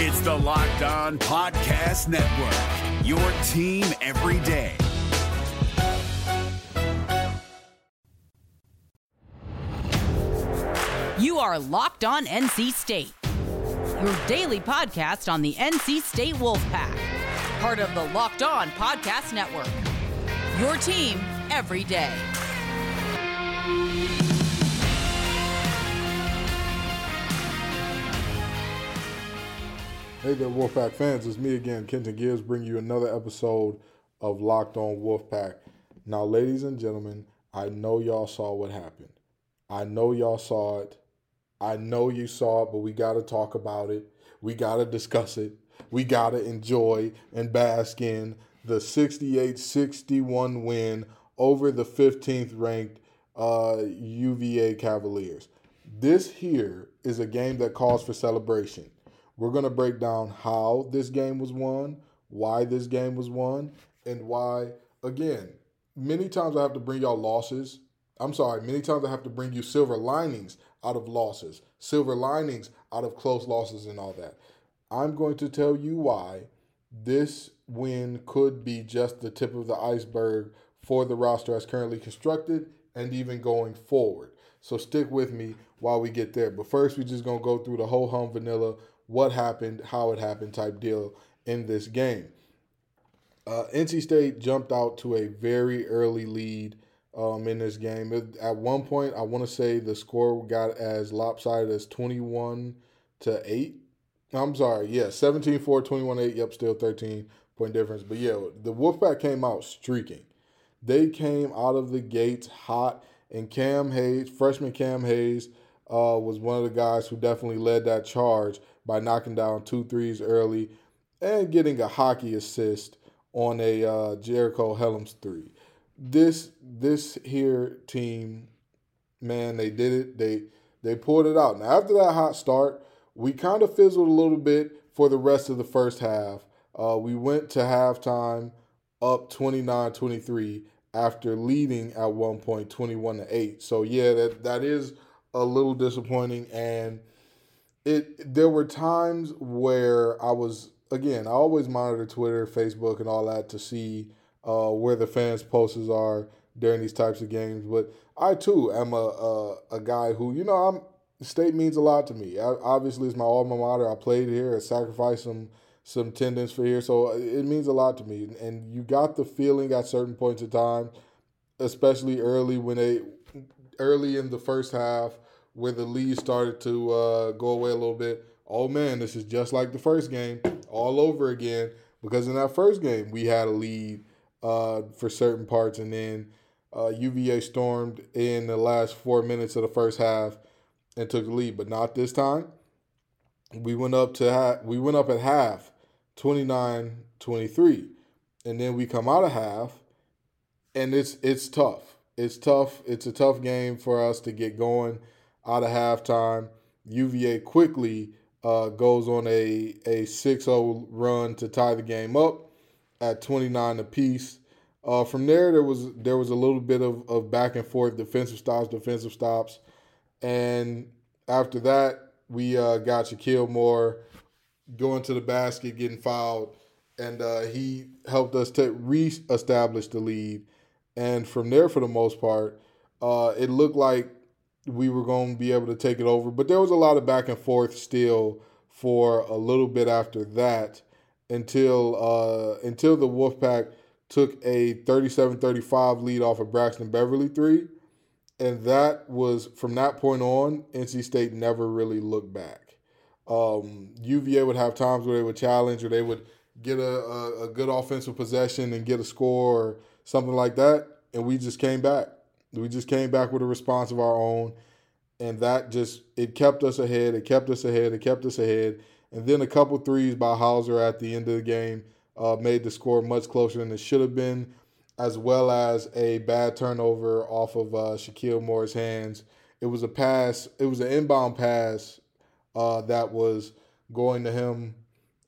It's the Locked On Podcast Network, your team every day. You are Locked On NC State, your daily podcast on the NC State Wolfpack, part of the Locked On Podcast Network. Your team every day. Hey there, Wolfpack fans. It's me again, Kenton Gibbs, bringing you another episode of Locked On Wolfpack. Now, ladies and gentlemen, I know y'all saw what happened. I know y'all saw it. I know you saw it, but we got to talk about it. We got to discuss it. We got to enjoy and bask in the 68 61 win over the 15th ranked uh, UVA Cavaliers. This here is a game that calls for celebration. We're going to break down how this game was won, why this game was won, and why, again, many times I have to bring y'all losses. I'm sorry, many times I have to bring you silver linings out of losses, silver linings out of close losses, and all that. I'm going to tell you why this win could be just the tip of the iceberg for the roster as currently constructed and even going forward. So stick with me while we get there. But first, we're just going to go through the whole hum vanilla what happened, how it happened type deal in this game. Uh, NC State jumped out to a very early lead um, in this game. It, at one point, I want to say the score got as lopsided as 21 to 8. I'm sorry, yeah, 17 4, 21 8. Yep, still 13 point difference. But yeah, the Wolfpack came out streaking. They came out of the gates hot, and Cam Hayes, freshman Cam Hayes, uh, was one of the guys who definitely led that charge by knocking down two threes early and getting a hockey assist on a uh, Jericole Hellems three. This this here team, man, they did it. They they pulled it out. Now after that hot start, we kind of fizzled a little bit for the rest of the first half. Uh, we went to halftime up 29-23 after leading at one point 21 to 8. So yeah, that that is a little disappointing and it there were times where I was again, I always monitor Twitter, Facebook, and all that to see uh, where the fans' posters are during these types of games. But I too am a a, a guy who you know I'm state means a lot to me. I, obviously, it's my alma mater. I played here. I sacrificed some some tendons for here, so it means a lot to me. And you got the feeling at certain points of time, especially early when they early in the first half where the lead started to uh, go away a little bit. Oh man, this is just like the first game, all over again. Because in that first game, we had a lead uh, for certain parts, and then uh, UVA stormed in the last four minutes of the first half and took the lead. But not this time. We went up to ha- we went up at half, 29-23. and then we come out of half, and it's it's tough. It's tough. It's a tough game for us to get going out of halftime. UVA quickly uh, goes on a, a 6 0 run to tie the game up at 29 apiece. Uh, from there, there was there was a little bit of, of back and forth, defensive stops, defensive stops, and after that, we uh, got Shakeel Moore going to the basket, getting fouled, and uh, he helped us to re-establish the lead. And from there, for the most part, uh, it looked like we were going to be able to take it over. But there was a lot of back and forth still for a little bit after that until uh, until the Wolfpack took a 37-35 lead off of Braxton Beverly three. And that was from that point on, NC State never really looked back. Um, UVA would have times where they would challenge or they would get a, a, a good offensive possession and get a score or something like that. And we just came back. We just came back with a response of our own, and that just it kept us ahead. It kept us ahead. It kept us ahead. And then a couple threes by Hauser at the end of the game uh, made the score much closer than it should have been, as well as a bad turnover off of uh, Shakeel Moore's hands. It was a pass. It was an inbound pass uh, that was going to him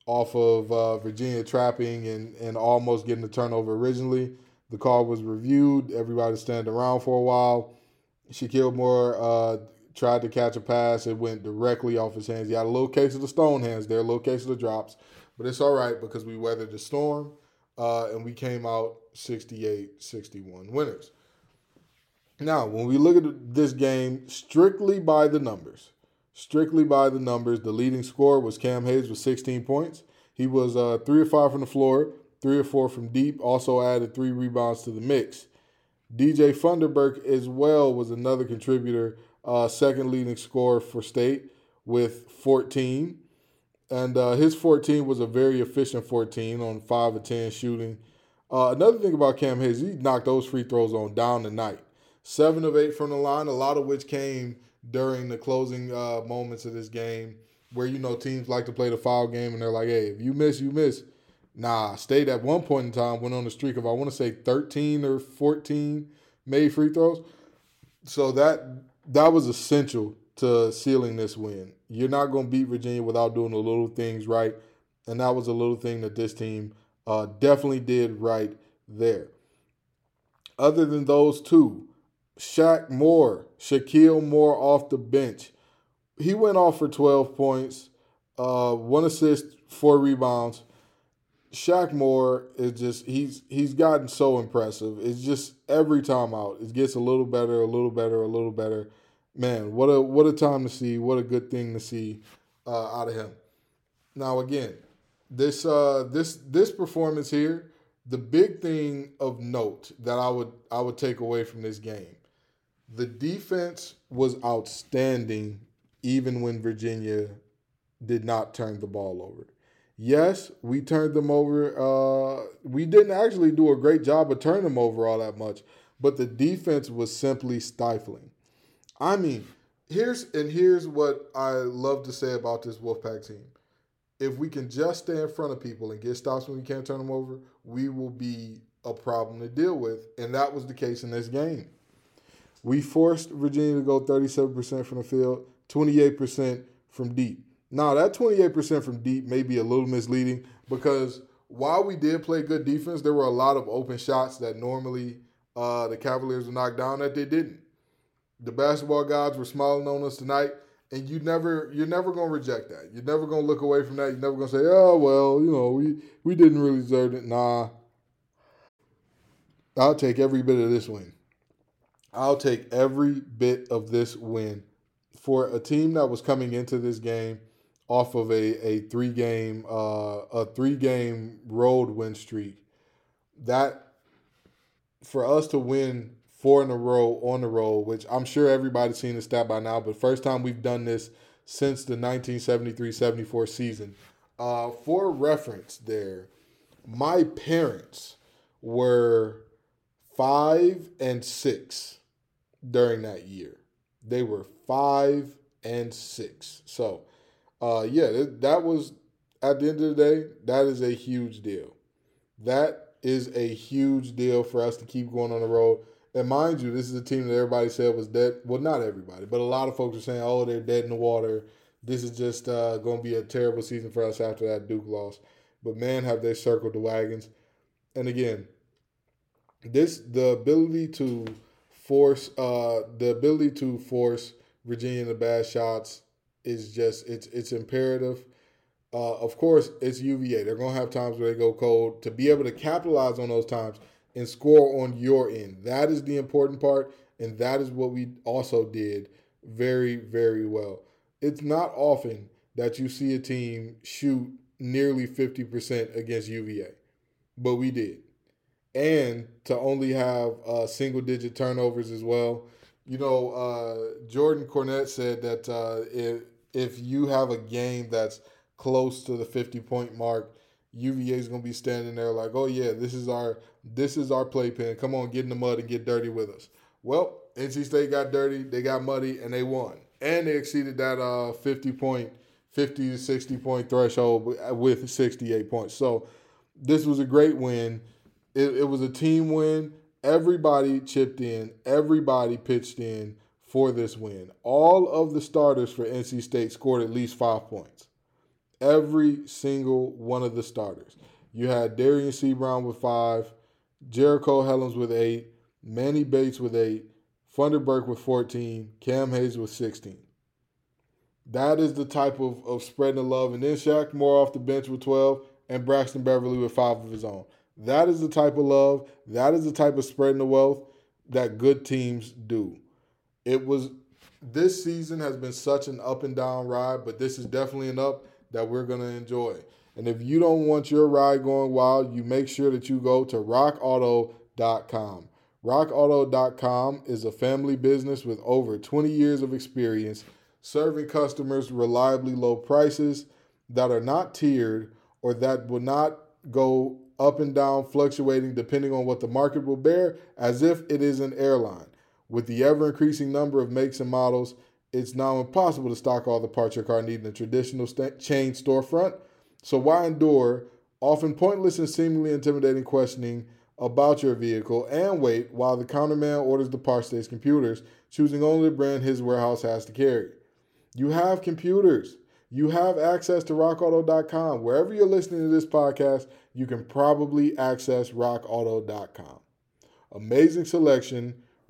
off of uh, Virginia trapping and, and almost getting the turnover originally. The call was reviewed. Everybody stand around for a while. Shakeel Moore uh, tried to catch a pass. It went directly off his hands. He had a little case of the stone hands there, a little case of the drops. But it's all right because we weathered the storm uh, and we came out 68 61 winners. Now, when we look at this game strictly by the numbers, strictly by the numbers, the leading scorer was Cam Hayes with 16 points. He was uh, three or five from the floor, three or four from deep, also added three rebounds to the mix. DJ Funderburk as well was another contributor, uh, second leading scorer for state with 14. And uh, his 14 was a very efficient 14 on 5 of 10 shooting. Uh, another thing about Cam Hayes, he knocked those free throws on down tonight. Seven of eight from the line, a lot of which came during the closing uh, moments of this game, where you know teams like to play the foul game and they're like, "Hey, if you miss, you miss." Nah, State at one point in time went on a streak of I want to say 13 or 14 made free throws. So that that was essential to sealing this win. You're not going to beat Virginia without doing the little things right, and that was a little thing that this team uh, definitely did right there. Other than those two, Shaq Moore, Shakeel Moore off the bench. He went off for 12 points, uh, one assist, four rebounds. Shaq Moore is just he's he's gotten so impressive. It's just every time out, it gets a little better, a little better, a little better. Man, what a what a time to see, what a good thing to see uh, out of him. Now again, this uh, this this performance here, the big thing of note that I would I would take away from this game the defense was outstanding even when Virginia did not turn the ball over. Yes, we turned them over. Uh, we didn't actually do a great job of turning them over all that much, but the defense was simply stifling. I mean, here's and here's what I love to say about this Wolfpack team. If we can just stay in front of people and get stops when we can't turn them over, we will be a problem to deal with, and that was the case in this game. We forced Virginia to go 37% from the field, 28% from deep. Now, that 28% from deep may be a little misleading because while we did play good defense, there were a lot of open shots that normally uh, the Cavaliers would knock down that they didn't. The basketball gods were smiling on us tonight, and you never you're never gonna reject that. You're never gonna look away from that. You're never gonna say, "Oh well, you know, we we didn't really deserve it." Nah, I'll take every bit of this win. I'll take every bit of this win for a team that was coming into this game off of a, a three game uh, a three game road win streak. That for us to win four in a row on the road, which I'm sure everybody's seen the stat by now, but first time we've done this since the 1973-74 season. Uh, for reference, there, my parents were five and six during that year. They were five and six. So, uh, yeah, that was at the end of the day, that is a huge deal. That is a huge deal for us to keep going on the road. And mind you, this is a team that everybody said was dead. Well, not everybody, but a lot of folks are saying, "Oh, they're dead in the water. This is just uh, going to be a terrible season for us after that Duke loss." But man, have they circled the wagons? And again, this the ability to force uh, the ability to force Virginia the bad shots is just it's it's imperative. Uh, of course, it's UVA. They're gonna have times where they go cold. To be able to capitalize on those times and score on your end, that is the important part, and that is what we also did very very well. It's not often that you see a team shoot nearly fifty percent against UVA, but we did and to only have uh, single digit turnovers as well. You know, uh, Jordan Cornette said that uh, if if you have a game that's close to the fifty point mark, UVA is going to be standing there like, oh yeah, this is our this is our playpen. Come on, get in the mud and get dirty with us. Well, NC State got dirty, they got muddy, and they won, and they exceeded that uh, fifty point, fifty to sixty point threshold with sixty eight points. So this was a great win. It, it was a team win. Everybody chipped in, everybody pitched in for this win. All of the starters for NC State scored at least five points. Every single one of the starters. You had Dereon Seabron with five, Jericole Hellems with eight, Manny Bates with eight, Funderburk with 14, Cam Hayes with 16. That is the type of, of spreading the love. And then Shaq Moore off the bench with 12 and Braxton Beverly with five of his own. That is the type of love, that is the type of spreading the wealth that good teams do. It was this season has been such an up and down ride, but this is definitely an up that we're going to enjoy. And if you don't want your ride going wild, you make sure that you go to rockauto.com. RockAuto.com is a family business with over 20 years of experience serving customers reliably low prices that are not tiered or that will not go up and down, fluctuating depending on what the market will bear, as if it is an airline. With the ever increasing number of makes and models, it's now impossible to stock all the parts your car needs in a traditional st- chain storefront. So, why endure often pointless and seemingly intimidating questioning about your vehicle and wait while the counterman orders the parts to his computers, choosing only the brand his warehouse has to carry? You have computers. You have access to rockauto.com. Wherever you're listening to this podcast, you can probably access rockauto.com. Amazing selection,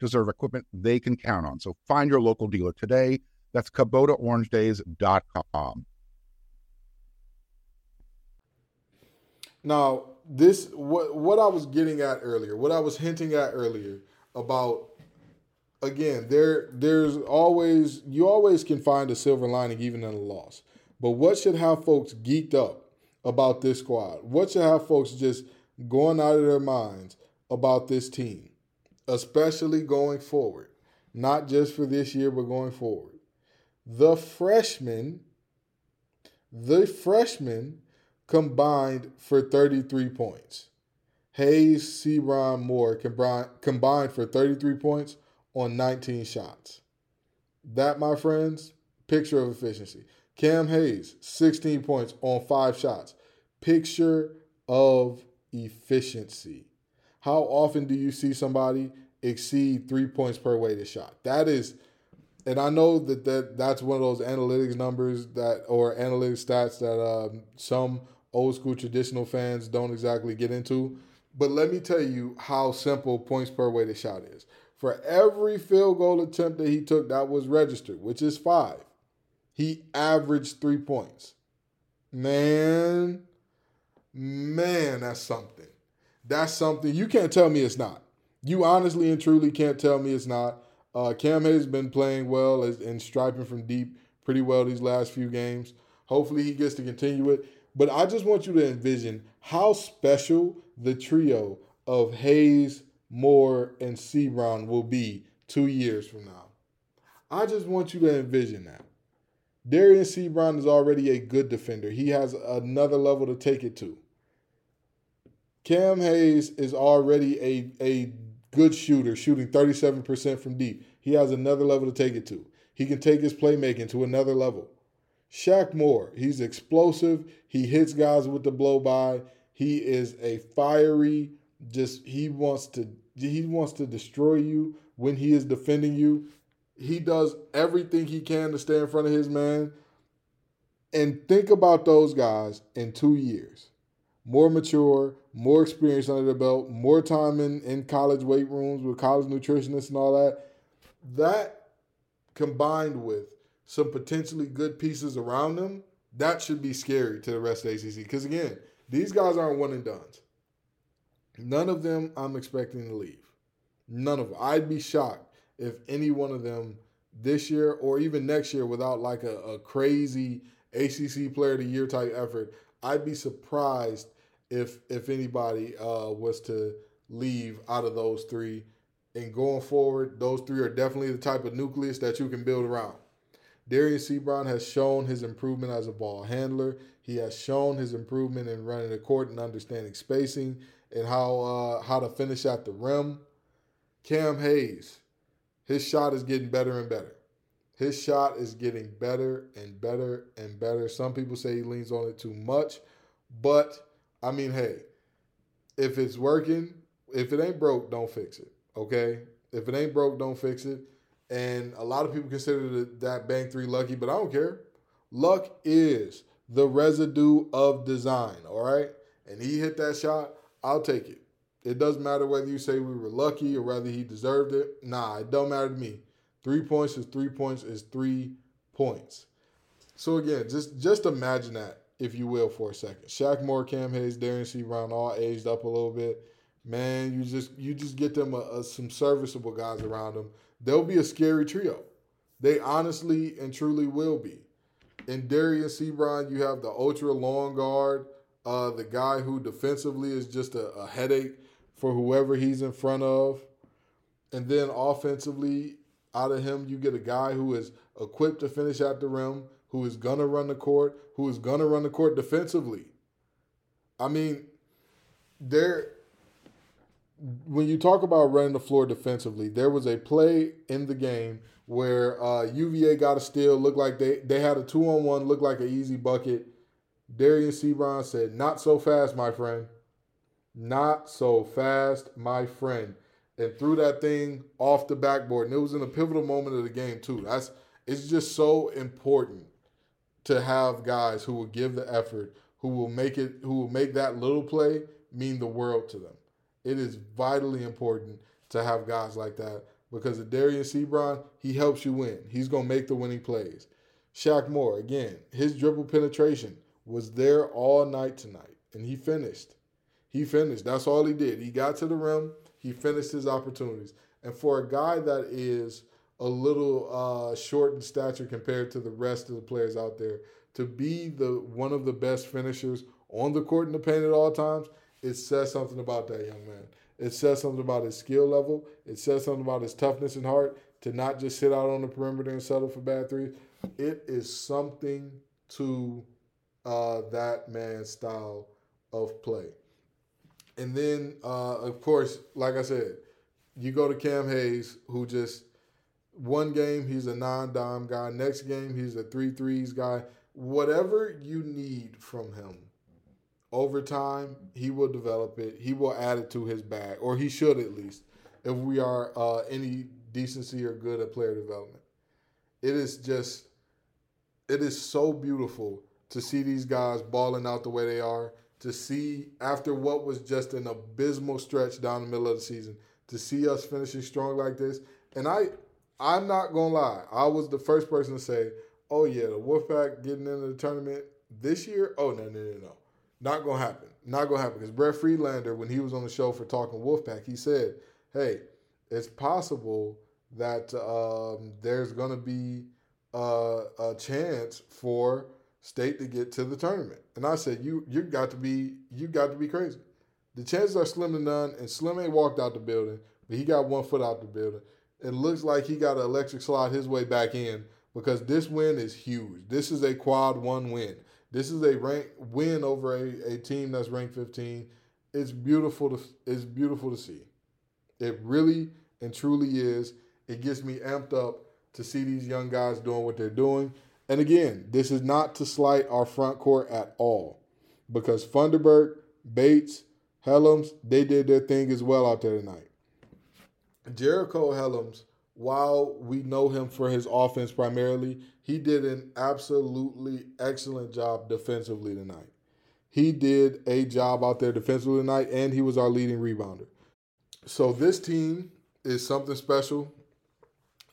deserve equipment they can count on. So find your local dealer today. That's KubotaOrangeDays.com. Now, this what what I was getting at earlier, what I was hinting at earlier about again, there there's always you always can find a silver lining even in a loss. But what should have folks geeked up about this squad? What should have folks just going out of their minds about this team, especially going forward? Not just for this year, but going forward. The freshmen, the freshmen combined for 33 points. Hayes, Seabron, Moore combined for 33 points on 19 shots. That, my friends, picture of efficiency. Cam Hayes, 16 points on five shots. Picture of efficiency. How often do you see somebody exceed three points per weighted shot? That is, and I know that, that that's one of those analytics numbers that or analytics stats that um, some old school traditional fans don't exactly get into. But let me tell you how simple points per weighted shot is. For every field goal attempt that he took that was registered, which is five, he averaged three points. Man, man, that's something. That's something. You can't tell me it's not. You honestly and truly can't tell me it's not. Uh, Cam has been playing well and striping from deep pretty well these last few games. Hopefully he gets to continue it. But I just want you to envision how special the trio of Hayes, Moore, and Seabron will be two years from now. I just want you to envision that. Dereon Seabron is already a good defender. He has another level to take it to. Cam Hayes is already a, a good shooter, shooting 37% from deep. He has another level to take it to. He can take his playmaking to another level. Shaq Moore, he's explosive. He hits guys with the blow by. He is a fiery, just he wants to he wants to destroy you when he is defending you he does everything he can to stay in front of his man. And think about those guys in two years. More mature, more experience under the belt, more time in, in college weight rooms with college nutritionists and all that. That combined with some potentially good pieces around them, that should be scary to the rest of the ACC. Because again, these guys aren't one and done. None of them I'm expecting to leave. None of them. I'd be shocked if any one of them this year or even next year without like a, a crazy ACC Player of the Year type effort, I'd be surprised if if anybody uh, was to leave out of those three. And going forward, those three are definitely the type of nucleus that you can build around. Dereon Seabron has shown his improvement as a ball handler. He has shown his improvement in running the court and understanding spacing and how uh, how to finish at the rim. Cam Hayes His shot is getting better and better. His shot is getting better and better and better. Some people say he leans on it too much, but I mean, hey, if it's working, if it ain't broke, don't fix it. Okay? If it ain't broke, don't fix it. And a lot of people consider that bang three lucky, but I don't care. Luck is the residue of design, all right? And he hit that shot, I'll take it. It doesn't matter whether you say we were lucky or whether he deserved it. Nah, it don't matter to me. Three points is three points is three points. So again, just just imagine that, if you will, for a second. Shaq Moore, Cam Hayes, Dereon Seabron all aged up a little bit. Man, you just you just get them a, a, some serviceable guys around them. They'll be a scary trio. They honestly and truly will be. In Dereon Seabron, you have the ultra long guard, uh, the guy who defensively is just a, a headache for whoever he's in front of. And then offensively, out of him, you get a guy who is equipped to finish at the rim, who is going to run the court, who is going to run the court defensively. I mean, there when you talk about running the floor defensively, there was a play in the game where uh, UVA got a steal, looked like they, they had a two on one, looked like an easy bucket. Dereon Seabron said, Not so fast, my friend. Not so fast, my friend. And threw that thing off the backboard. And it was in a pivotal moment of the game, too. That's it's just so important to have guys who will give the effort, who will make it, who will make that little play mean the world to them. It is vitally important to have guys like that because of Dereon Seabron, he helps you win. He's gonna make the winning plays. Shaq Moore, again, his dribble penetration was there all night tonight, and he finished. He finished. That's all he did. He got to the rim. He finished his opportunities. And for a guy that is a little uh, short in stature compared to the rest of the players out there, to be the one of the best finishers on the court in the paint at all times, it says something about that young man. It says something about his skill level. It says something about his toughness and heart to not just sit out on the perimeter and settle for bad threes. It is something to uh, that man's style of play. And then, uh, of course, like I said, you go to Cam Hayes, who just one game he's a non-dime guy. Next game he's a three threes guy. Whatever you need from him, over time, he will develop it. He will add it to his bag, or he should at least, if we are uh, any decency or good at player development. It is just, it is so beautiful to see these guys balling out the way they are. To see after what was just an abysmal stretch down the middle of the season, to see us finishing strong like this, and I, I'm not gonna lie, I was the first person to say, "Oh yeah, the Wolfpack getting into the tournament this year." Oh no, no, no, no not gonna happen. Not gonna happen. Because Brett Friedlander, when he was on the show for Talking Wolfpack, he said, "Hey, it's possible that um, there's gonna be a chance for State to get to the tournament." And I said, "You you got to be you got to be crazy. The chances are slim to none." And Slim ain't walked out the building, but he got one foot out the building. It looks like he got an electric slide his way back in because this win is huge. This is a quad one win. This is a rank win over a, a team that's ranked 15. It's beautiful to it's beautiful to see. It really and truly is. It gets me amped up to see these young guys doing what they're doing. And again, this is not to slight our front court at all. Because Funderburk, Bates, Hellems, they did their thing as well out there tonight. Jericole Hellems, while we know him for his offense primarily, he did an absolutely excellent job defensively tonight. He did a job out there defensively tonight, and he was our leading rebounder. So this team is something special.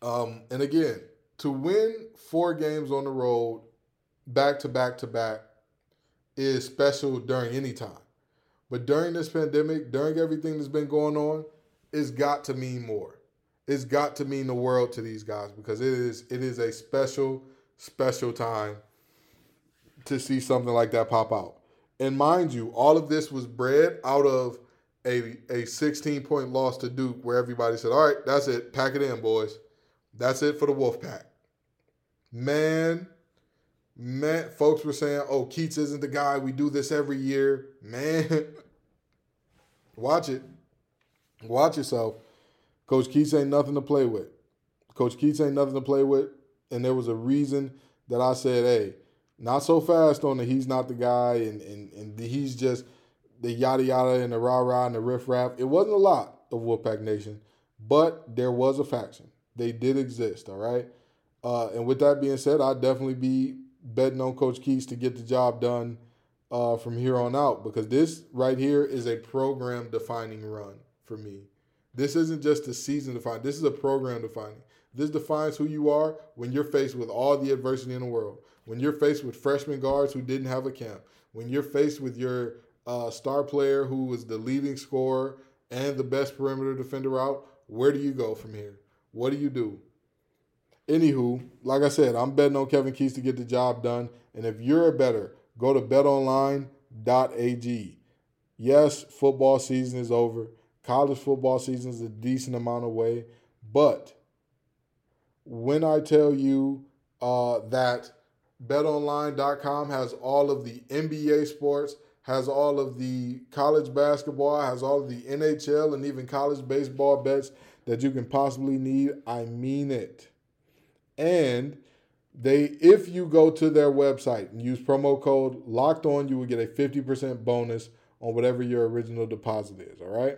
Um, and again, to win four games on the road, back to back to back, is special during any time. But during this pandemic, during everything that's been going on, it's got to mean more it's got to mean the world to these guys because it is it is a special special time to see something like that pop out. And mind you, all of this was bred out of a a 16 point loss to Duke where everybody said, "All right, that's it. Pack it in, boys. That's it for the Wolfpack." Man, man, folks were saying, "Oh, Keatts isn't the guy. We do this every year." Man, watch it. Watch yourself. Coach Keatts ain't nothing to play with. Coach Keatts ain't nothing to play with, and there was a reason that I said, "Hey, not so fast on the he's not the guy, and and and he's just the yada yada and the rah rah and the riff raff." It wasn't a lot of Wolfpack Nation, but there was a faction. They did exist. All right. Uh, and with that being said, I'd definitely be betting on Coach Keatts to get the job done uh, from here on out because this right here is a program defining run for me. This isn't just a season defining. This is a program defining. This defines who you are when you're faced with all the adversity in the world. When you're faced with freshman guards who didn't have a camp. When you're faced with your uh, star player who was the leading scorer and the best perimeter defender out. Where do you go from here? What do you do? Anywho, like I said, I'm betting on Kevin Keatts to get the job done. And if you're a better, go to betonline.ag. Yes, football season is over. College football season is a decent amount away. But when I tell you uh, that betonline.com has all of the NBA sports, has all of the college basketball, has all of the NHL and even college baseball bets that you can possibly need, I mean it. And they if you go to their website and use promo code locked on, you will get a 50% bonus on whatever your original deposit is, all right?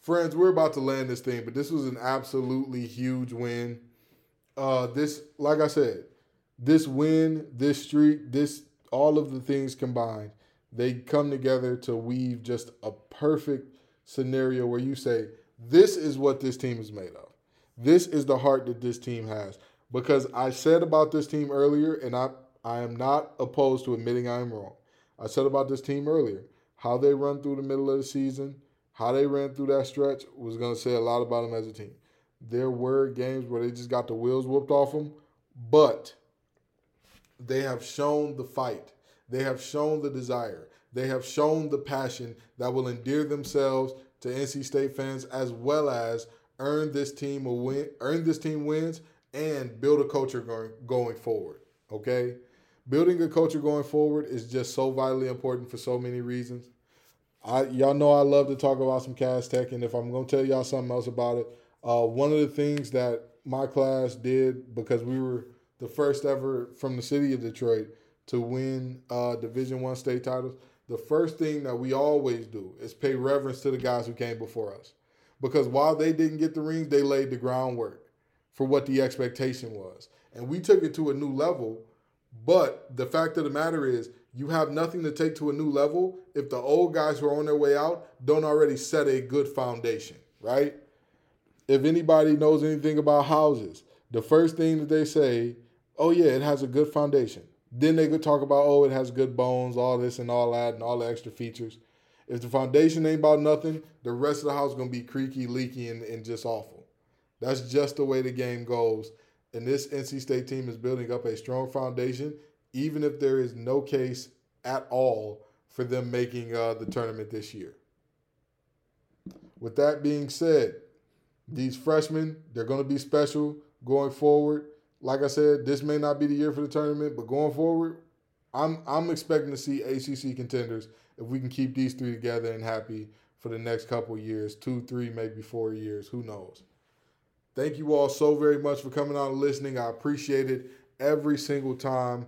Friends, we're about to land this thing, but this was an absolutely huge win. Uh, this, like I said, this win, this streak, this all of the things combined, they come together to weave just a perfect scenario where you say, this is what this team is made of. This is the heart that this team has. Because I said about this team earlier, and I I am not opposed to admitting I am wrong. I said about this team earlier, how they run through the middle of the season, how they ran through that stretch was going to say a lot about them as a team. There were games where they just got the wheels whooped off them, but they have shown the fight. They have shown the desire. They have shown the passion that will endear themselves to NC State fans as well as earn this team a win, earn this team wins and build a culture going going forward. Okay? Building a culture going forward is just so vitally important for so many reasons. I y'all know I love to talk about some Cass Tech, and if I'm gonna tell y'all something else about it, uh, one of the things that my class did because we were the first ever from the city of Detroit to win uh, Division One state titles. The first thing that we always do is pay reverence to the guys who came before us, because while they didn't get the rings, they laid the groundwork for what the expectation was, and we took it to a new level. But the fact of the matter is, you have nothing to take to a new level if the old guys who are on their way out don't already set a good foundation, right? If anybody knows anything about houses, the first thing that they say, oh yeah, it has a good foundation. Then they could talk about, oh, it has good bones, all this and all that, and all the extra features. If the foundation ain't about nothing, the rest of the house is gonna be creaky, leaky, and, and just awful. That's just the way the game goes. And this NC State team is building up a strong foundation even if there is no case at all for them making uh, the tournament this year. With that being said, these freshmen, they're going to be special going forward. Like I said, this may not be the year for the tournament, but going forward, I'm I'm expecting to see ACC contenders if we can keep these three together and happy for the next couple years, two, three, maybe four years, who knows. Thank you all so very much for coming on and listening. I appreciate it every single time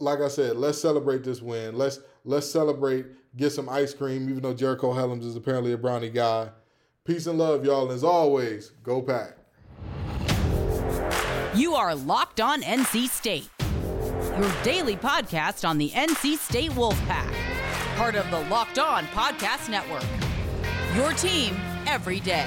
like I said, let's celebrate this win. Let's let's celebrate, get some ice cream, even though Jericole Hellems is apparently a brownie guy. Peace and love, y'all. As always, go pack. You are locked on NC State. Your daily podcast on the NC State Wolfpack. Part of the Locked On Podcast Network. Your team every day.